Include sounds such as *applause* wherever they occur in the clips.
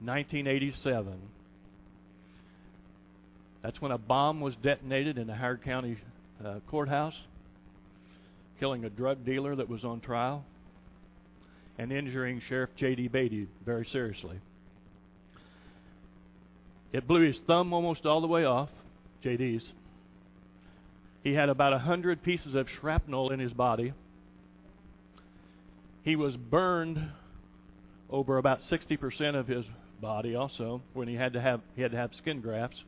1987. That's when a bomb was detonated in the Howard County uh, courthouse, killing a drug dealer that was on trial and injuring Sheriff J.D. Beatty very seriously. It blew his thumb almost all the way off, J.D.'s. He had about a hundred pieces of shrapnel in his body. He was burned over about 60% of his body also when he had to have he had to have skin grafts.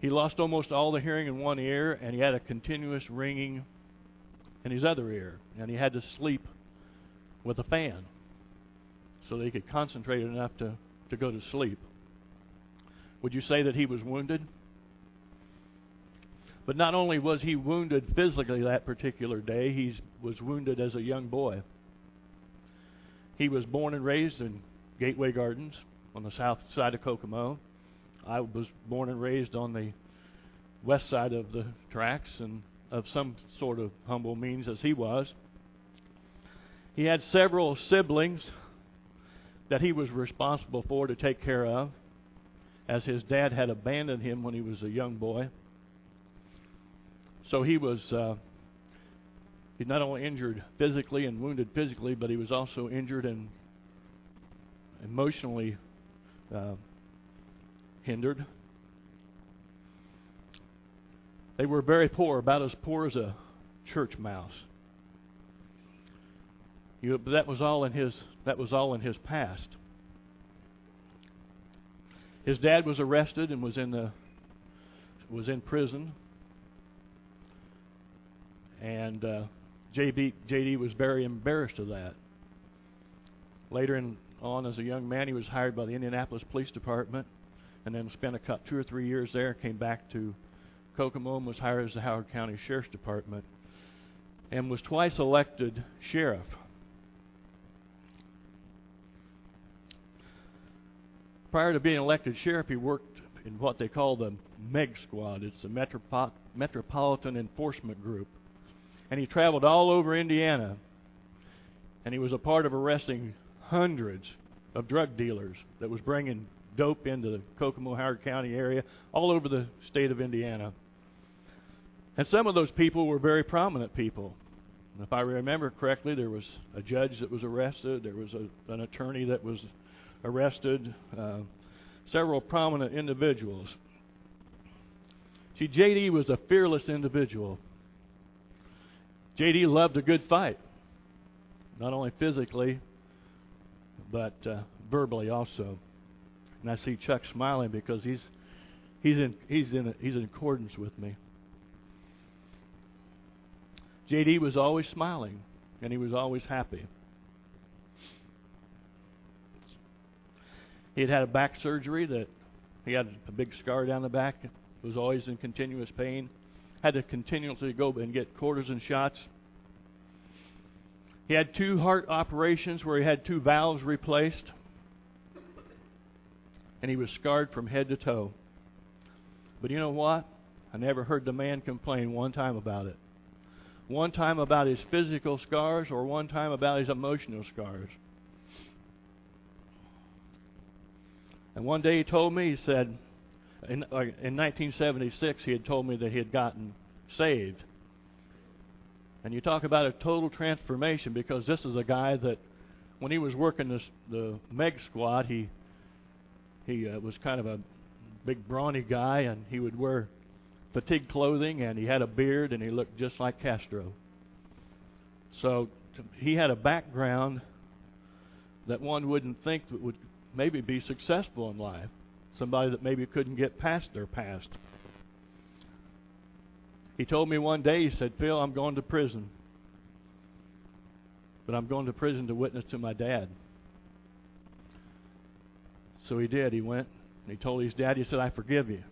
He lost almost all the hearing in one ear and he had a continuous ringing in his other ear and he had to sleep with a fan so that he could concentrate enough to, to go to sleep. Would you say that he was wounded? But not only was he wounded physically that particular day, he was wounded as a young boy. He was born and raised in Gateway Gardens on the south side of Kokomo. I was born and raised on the west side of the tracks and of some sort of humble means as he was. He had several siblings that he was responsible for to take care of, as his dad had abandoned him when he was a young boy. So he was uh, he not only injured physically and wounded physically, but he was also injured and emotionally uh, hindered. They were very poor, about as poor as a church mouse. You, that was all in his that was all in his past. His dad was arrested and was in the was in prison and uh, JB, JD was very embarrassed of that. Later in, on, as a young man, he was hired by the Indianapolis Police Department, and then spent a couple, two or three years there. Came back to Kokomo and was hired as the Howard County Sheriff's Department, and was twice elected sheriff. Prior to being elected sheriff, he worked in what they call the MEG Squad. It's the Metropo- Metropolitan Enforcement Group and he traveled all over Indiana. And he was a part of arresting hundreds of drug dealers that was bringing dope into the Kokomo Howard County area, all over the state of Indiana. And some of those people were very prominent people. And if I remember correctly, there was a judge that was arrested, there was a, an attorney that was arrested, uh, several prominent individuals. See, J.D. was a fearless individual. JD loved a good fight, not only physically, but uh, verbally also. And I see Chuck smiling because he's he's in he's in he's in accordance with me. JD was always smiling, and he was always happy. He had had a back surgery that he had a big scar down the back. Was always in continuous pain had to continually go and get cortisone shots. He had two heart operations where he had two valves replaced. And he was scarred from head to toe. But you know what? I never heard the man complain one time about it. One time about his physical scars or one time about his emotional scars. And one day he told me, he said, in, in 1976, he had told me that he had gotten saved. And you talk about a total transformation because this is a guy that, when he was working this, the Meg Squad, he he uh, was kind of a big brawny guy, and he would wear fatigue clothing, and he had a beard, and he looked just like Castro. So he had a background that one wouldn't think that would maybe be successful in life somebody that maybe couldn't get past their past. He told me one day, he said, Phil, I'm going to prison. But I'm going to prison to witness to my dad. So he did. He went and he told his dad, he said, I forgive you.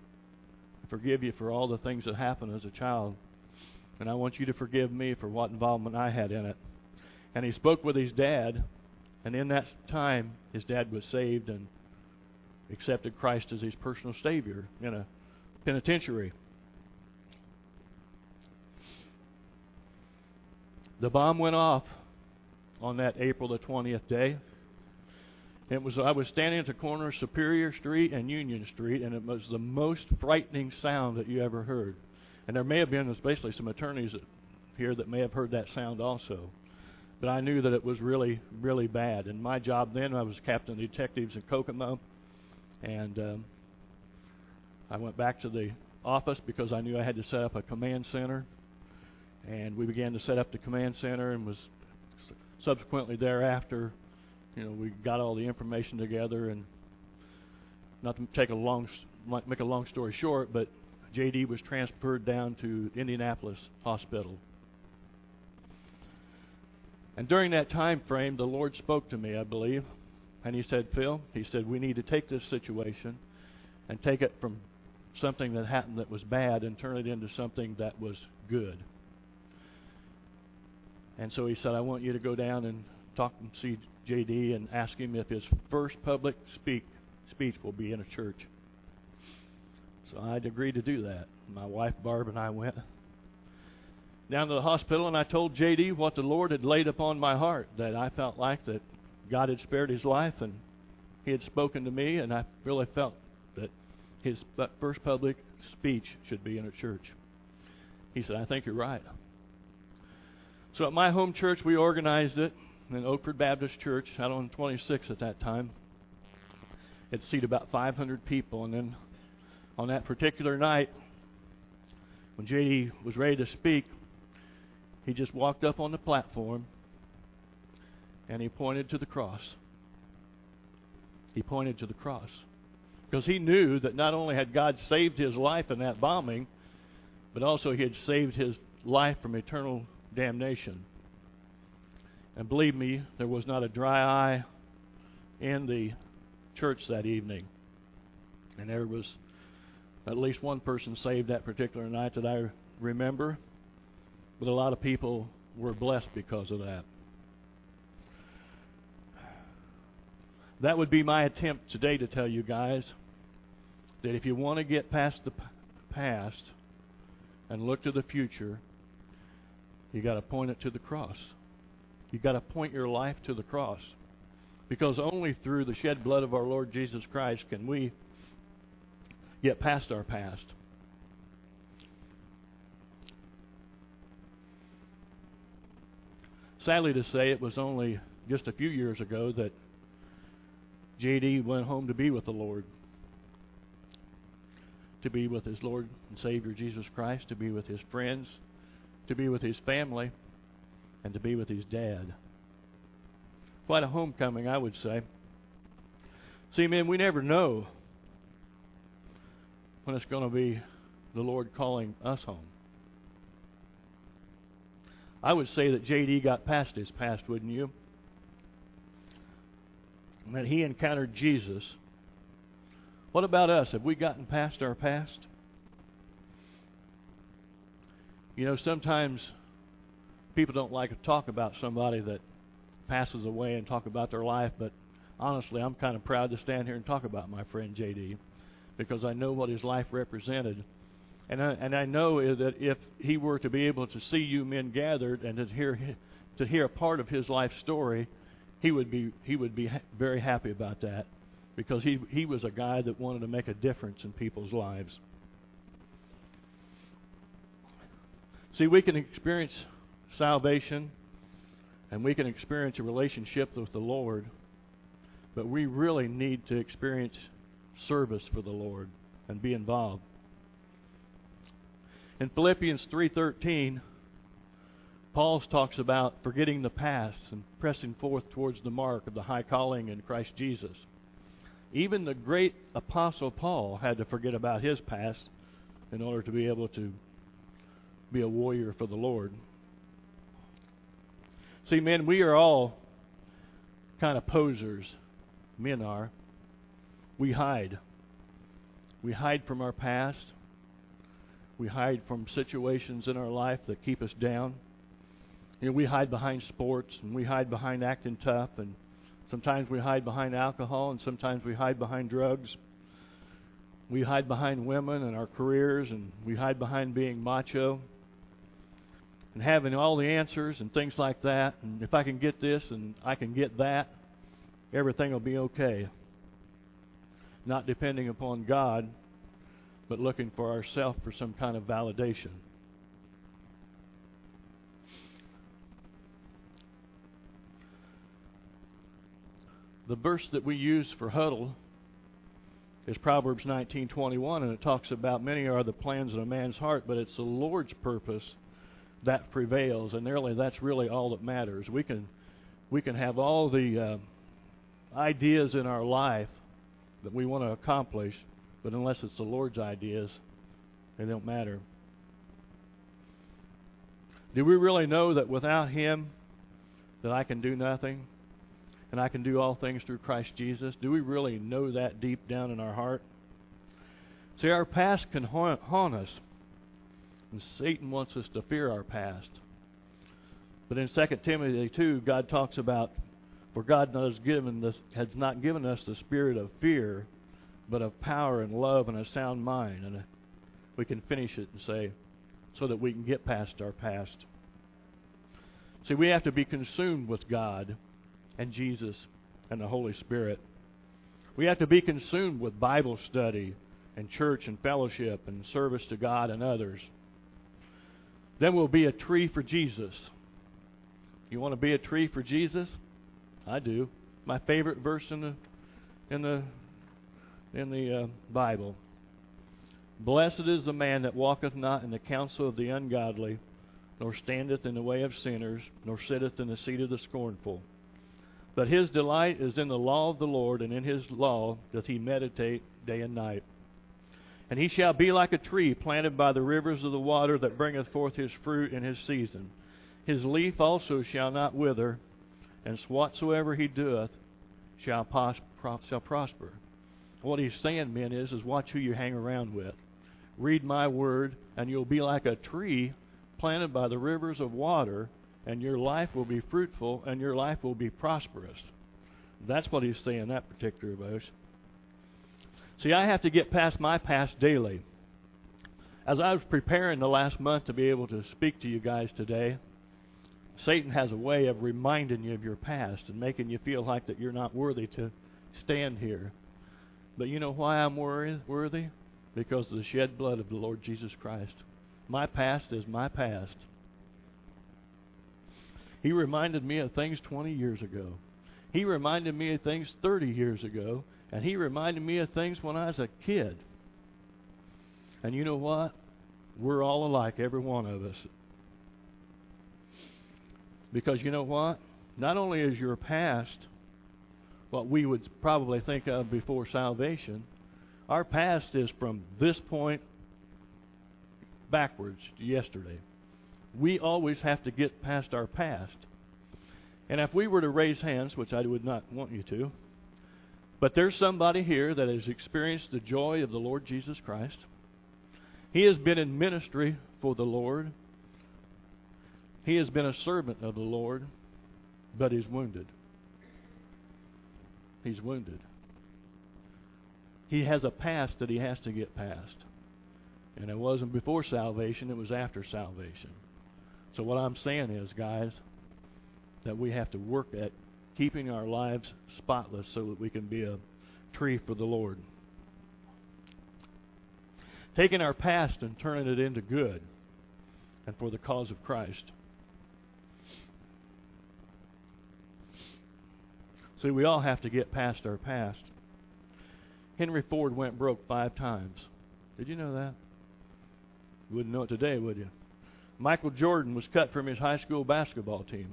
I forgive you for all the things that happened as a child. And I want you to forgive me for what involvement I had in it. And he spoke with his dad, and in that time, his dad was saved and accepted Christ as his personal Savior in a penitentiary. The bomb went off on that April the 20th day. It was I was standing at the corner of Superior Street and Union Street, and it was the most frightening sound that you ever heard. And there may have been, basically some attorneys that, here that may have heard that sound also. But I knew that it was really, really bad. And my job then, I was captain of detectives in Kokomo, and um, I went back to the office because I knew I had to set up a command center. And we began to set up the command center, and was subsequently thereafter you know, we got all the information together, and not to take a long, make a long story short, but JD was transferred down to Indianapolis Hospital. And during that time frame, the Lord spoke to me, I believe, and He said, Phil, He said, we need to take this situation and take it from something that happened that was bad and turn it into something that was good. And so He said, I want you to go down and talk and see JD and ask him if his first public speak speech will be in a church. So I'd agreed to do that. My wife Barb and I went down to the hospital and I told JD what the Lord had laid upon my heart that I felt like that God had spared his life and he had spoken to me and I really felt that his first public speech should be in a church. He said, I think you're right. So at my home church, we organized it in Oakford Baptist Church out on 26 at that time. It seated about 500 people, and then on that particular night, when JD was ready to speak, he just walked up on the platform and he pointed to the cross. He pointed to the cross. Because he knew that not only had God saved his life in that bombing, but also he had saved his life from eternal damnation. And believe me, there was not a dry eye in the church that evening. And there was at least one person saved that particular night that I remember. But a lot of people were blessed because of that. That would be my attempt today to tell you guys that if you want to get past the past and look to the future, you got to point it to the cross. You've got to point your life to the cross. Because only through the shed blood of our Lord Jesus Christ can we get past our past. Sadly to say, it was only just a few years ago that JD went home to be with the Lord. To be with his Lord and Savior Jesus Christ, to be with his friends, to be with his family and to be with his dad. Quite a homecoming, I would say. See, men, we never know when it's going to be the Lord calling us home. I would say that J.D. got past his past, wouldn't you? And that he encountered Jesus. What about us? Have we gotten past our past? You know, sometimes people don't like to talk about somebody that passes away and talk about their life, but honestly, I'm kind of proud to stand here and talk about my friend JD because I know what his life represented. And I, and I know that if he were to be able to see you men gathered and to hear to hear a part of his life story, he would be he would be very happy about that because he he was a guy that wanted to make a difference in people's lives. See, we can experience salvation and we can experience a relationship with the Lord, but we really need to experience service for the Lord and be involved. In Philippians 3:13, Paul talks about forgetting the past and pressing forth towards the mark of the high calling in Christ Jesus. Even the great apostle Paul had to forget about his past in order to be able to be a warrior for the Lord. See, men, we are all kind of posers. Men are. We hide. We hide from our past. We hide from situations in our life that keep us down. You know, we hide behind sports and we hide behind acting tough and sometimes we hide behind alcohol and sometimes we hide behind drugs. We hide behind women and our careers and we hide behind being macho and having all the answers and things like that. And if I can get this and I can get that, everything will be okay. Not depending upon God, but looking for ourselves for some kind of validation. The verse that we use for huddle is Proverbs 19:21 and it talks about many are the plans in a man's heart but it's the Lord's purpose that prevails and really that's really all that matters. We can we can have all the uh, ideas in our life that we want to accomplish, but unless it's the Lord's ideas, they don't matter. Do we really know that without him that I can do nothing? and I can do all things through Christ Jesus? Do we really know that deep down in our heart? See, our past can haunt us, and Satan wants us to fear our past. But in 2 Timothy 2, God talks about, for God has, given this, has not given us the spirit of fear, but of power and love and a sound mind. And we can finish it and say, so that we can get past our past. See, we have to be consumed with God and Jesus and the Holy Spirit. We have to be consumed with Bible study and church and fellowship and service to God and others. Then we'll be a tree for Jesus. You want to be a tree for Jesus? I do. My favorite verse in the in the in the uh, Bible. Blessed is the man that walketh not in the counsel of the ungodly, nor standeth in the way of sinners, nor sitteth in the seat of the scornful. But his delight is in the law of the Lord, and in his law doth he meditate day and night. And he shall be like a tree planted by the rivers of the water that bringeth forth his fruit in his season. His leaf also shall not wither, and whatsoever he doeth shall, prosper. What he's saying, men, is, is watch who you hang around with. Read my word, and you'll be like a tree planted by the rivers of water and your life will be fruitful and your life will be prosperous. That's what he's saying in that particular verse. See, I have to get past my past daily. As I was preparing the last month to be able to speak to you guys today, Satan has a way of reminding you of your past and making you feel like that you're not worthy to stand here. But you know why I'm worthy? Because of the shed blood of the Lord Jesus Christ. My past is my past. He reminded me of things 20 years ago. He reminded me of things 30 years ago. And he reminded me of things when I was a kid. And you know what? We're all alike, every one of us. Because you know what? Not only is your past what we would probably think of before salvation, our past is from this point backwards to yesterday we always have to get past our past. And if we were to raise hands, which I would not want you to, but there's somebody here that has experienced the joy of the Lord Jesus Christ. He has been in ministry for the Lord. He has been a servant of the Lord, but he's wounded. He's wounded. He has a past that he has to get past. And it wasn't before salvation, it was after salvation. So what I'm saying is, guys, that we have to work at keeping our lives spotless so that we can be a tree for the Lord. Taking our past and turning it into good and for the cause of Christ. See, we all have to get past our past. Henry Ford went broke five times. Did you know that? You wouldn't know it today, would you? Michael Jordan was cut from his high school basketball team.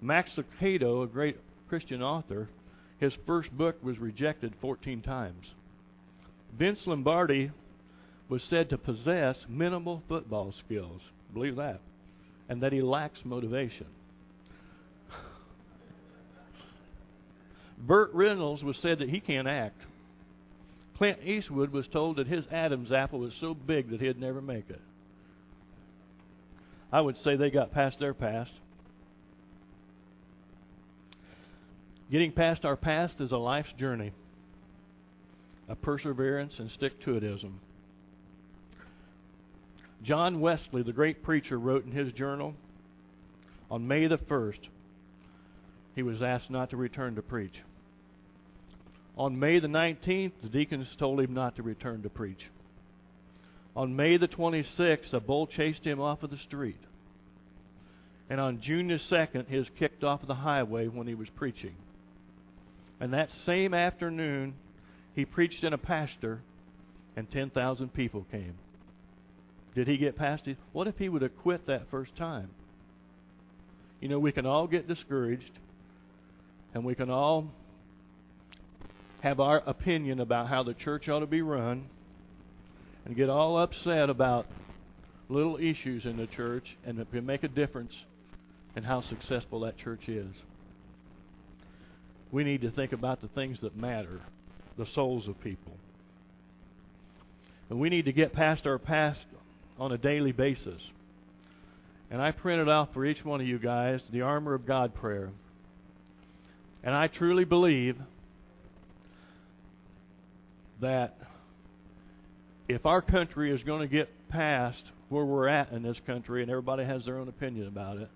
Max Lucado, a great Christian author, his first book was rejected 14 times. Vince Lombardi was said to possess minimal football skills. Believe that. And that he lacks motivation. Burt Reynolds was said that he can't act. Clint Eastwood was told that his Adam's apple was so big that he'd never make it. I would say they got past their past. Getting past our past is a life's journey, a perseverance and stick to itism. John Wesley, the great preacher, wrote in his journal on May the 1st he was asked not to return to preach. On May the 19th, the deacons told him not to return to preach. On May the 26th, a bull chased him off of the street. And on June the 2nd, he was kicked off of the highway when he was preaching. And that same afternoon, he preached in a pasture, and 10,000 people came. Did he get past it? What if he would have quit that first time? You know, we can all get discouraged, and we can all have our opinion about how the church ought to be run, and get all upset about little issues in the church, and it can make a difference in how successful that church is. We need to think about the things that matter, the souls of people. And we need to get past our past on a daily basis. And I printed out for each one of you guys the Armor of God prayer. And I truly believe that if our country is going to get past where we're at in this country, and everybody has their own opinion about it,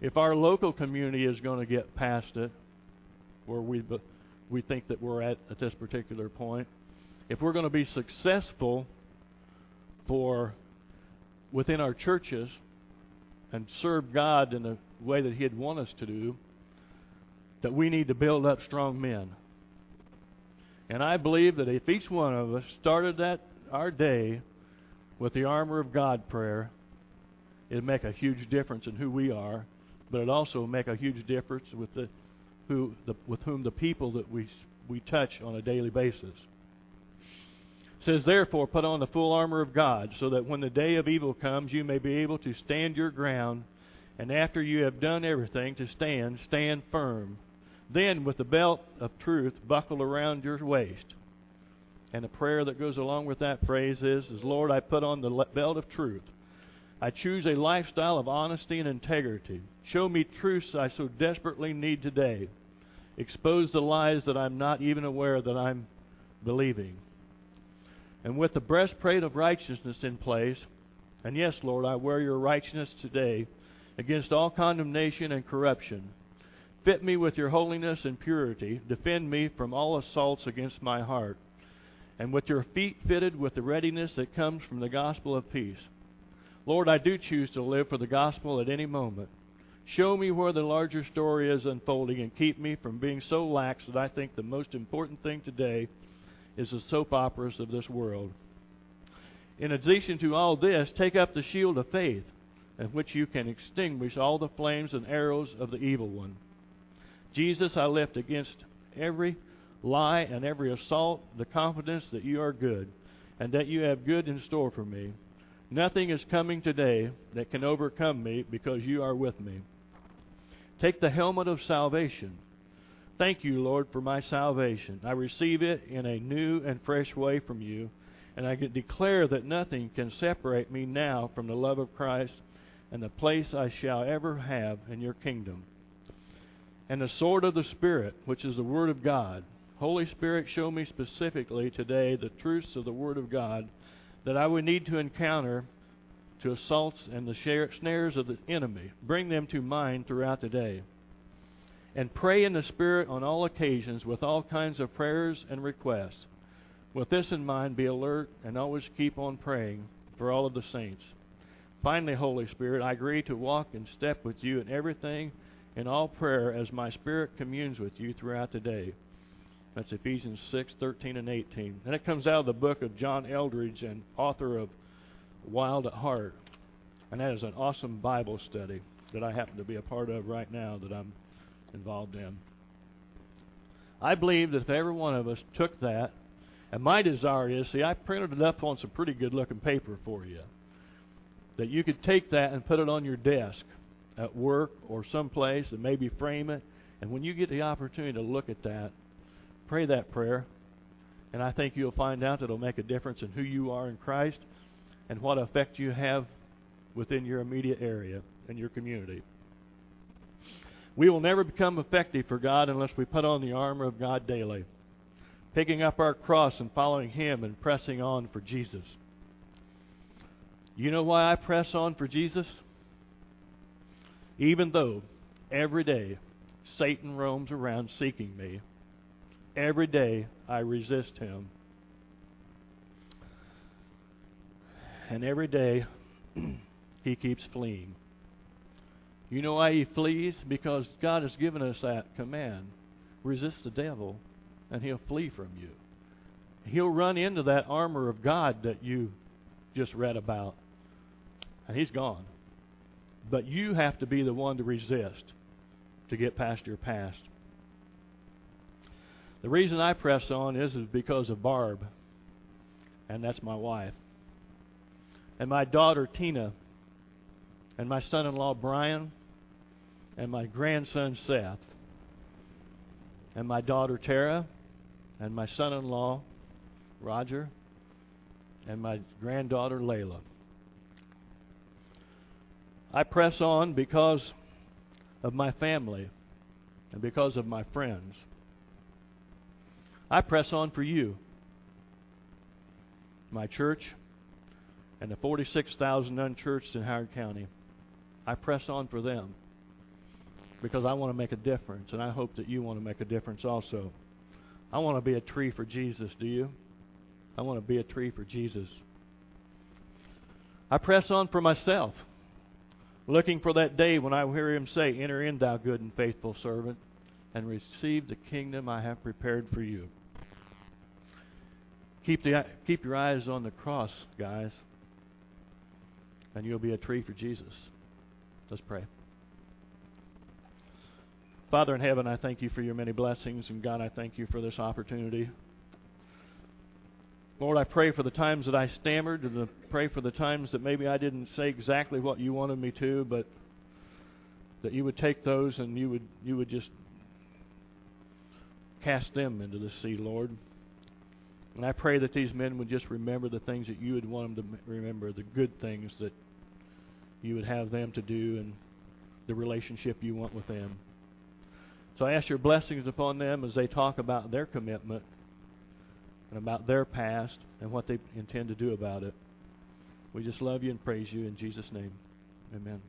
if our local community is going to get past it, where we we think that we're at at this particular point, if we're going to be successful for within our churches and serve God in the way that He'd want us to do, that we need to build up strong men. And I believe that if each one of us started that our day with the armor of God prayer, it'd make a huge difference in who we are, but it'd also make a huge difference with the who the, with whom the people that we we touch on a daily basis. It says therefore put on the full armor of God so that when the day of evil comes you may be able to stand your ground and after you have done everything to stand stand firm then with the belt of truth buckled around your waist and the prayer that goes along with that phrase is, is Lord, I put on the belt of truth. I choose a lifestyle of honesty and integrity. Show me truths I so desperately need today. Expose the lies that I'm not even aware that I'm believing. And with the breastplate of righteousness in place, and yes, Lord, I wear your righteousness today against all condemnation and corruption. Fit me with your holiness and purity. Defend me from all assaults against my heart and with your feet fitted with the readiness that comes from the gospel of peace. Lord, I do choose to live for the gospel at any moment. Show me where the larger story is unfolding and keep me from being so lax that I think the most important thing today is the soap operas of this world. In addition to all this, take up the shield of faith, in which you can extinguish all the flames and arrows of the evil one. Jesus, I lift against every lie and every assault the confidence that you are good and that you have good in store for me. Nothing is coming today that can overcome me because you are with me. Take the helmet of salvation. Thank you, Lord, for my salvation. I receive it in a new and fresh way from you, and I declare that nothing can separate me now from the love of Christ and the place I shall ever have in your kingdom. And the sword of the Spirit, which is the Word of God, Holy Spirit, show me specifically today the truths of the Word of God that I would need to encounter to assaults and the snares of the enemy. Bring them to mind throughout the day. And pray in the Spirit on all occasions with all kinds of prayers and requests. With this in mind, be alert and always keep on praying for all of the saints. Finally, Holy Spirit, I agree to walk in step with you in everything in all prayer as my spirit communes with you throughout the day. That's Ephesians 6, 13, and 18. And it comes out of the book of John Eldredge and author of Wild at Heart. And that is an awesome Bible study that I happen to be a part of right now that I'm involved in. I believe that if every one of us took that, and my desire is, see, I printed it up on some pretty good looking paper for you, that you could take that and put it on your desk at work or someplace and maybe frame it. And when you get the opportunity to look at that, Pray that prayer, and I think you'll find out it'll make a difference in who you are in Christ and what effect you have within your immediate area and your community. We will never become effective for God unless we put on the armor of God daily, picking up our cross and following Him and pressing on for Jesus. You know why I press on for Jesus? Even though every day Satan roams around seeking me. Every day I resist him. And every day *clears throat* he keeps fleeing. You know why he flees? Because God has given us that command resist the devil, and he'll flee from you. He'll run into that armor of God that you just read about, and he's gone. But you have to be the one to resist to get past your past. The reason I press on is, because of Barb, and that's my wife, and my daughter Tina, and my son in law Brian, and my grandson Seth, and my daughter Tara, and my son in law Roger, and my granddaughter Layla. I press on because of my family and because of my friends. I press on for you, my church, and the 46,000 unchurched in Howard County. I press on for them because I want to make a difference, and I hope that you want to make a difference also. I want to be a tree for Jesus, do you? I want to be a tree for Jesus. I press on for myself, looking for that day when I hear him say, Enter in, thou good and faithful servant, and receive the kingdom I have prepared for you. Keep, the, keep your eyes on the cross, guys, and you'll be a tree for Jesus. Let's pray. Father in heaven, I thank you for your many blessings, and God, I thank you for this opportunity. Lord, I pray for the times that I stammered, and I pray for the times that maybe I didn't say exactly what you wanted me to, but that you would take those and you would you would just cast them into the sea, Lord. And I pray that these men would just remember the things that you would want them to remember, the good things that you would have them to do, and the relationship you want with them. So I ask your blessings upon them as they talk about their commitment and about their past and what they intend to do about it. We just love you and praise you in Jesus' name. Amen.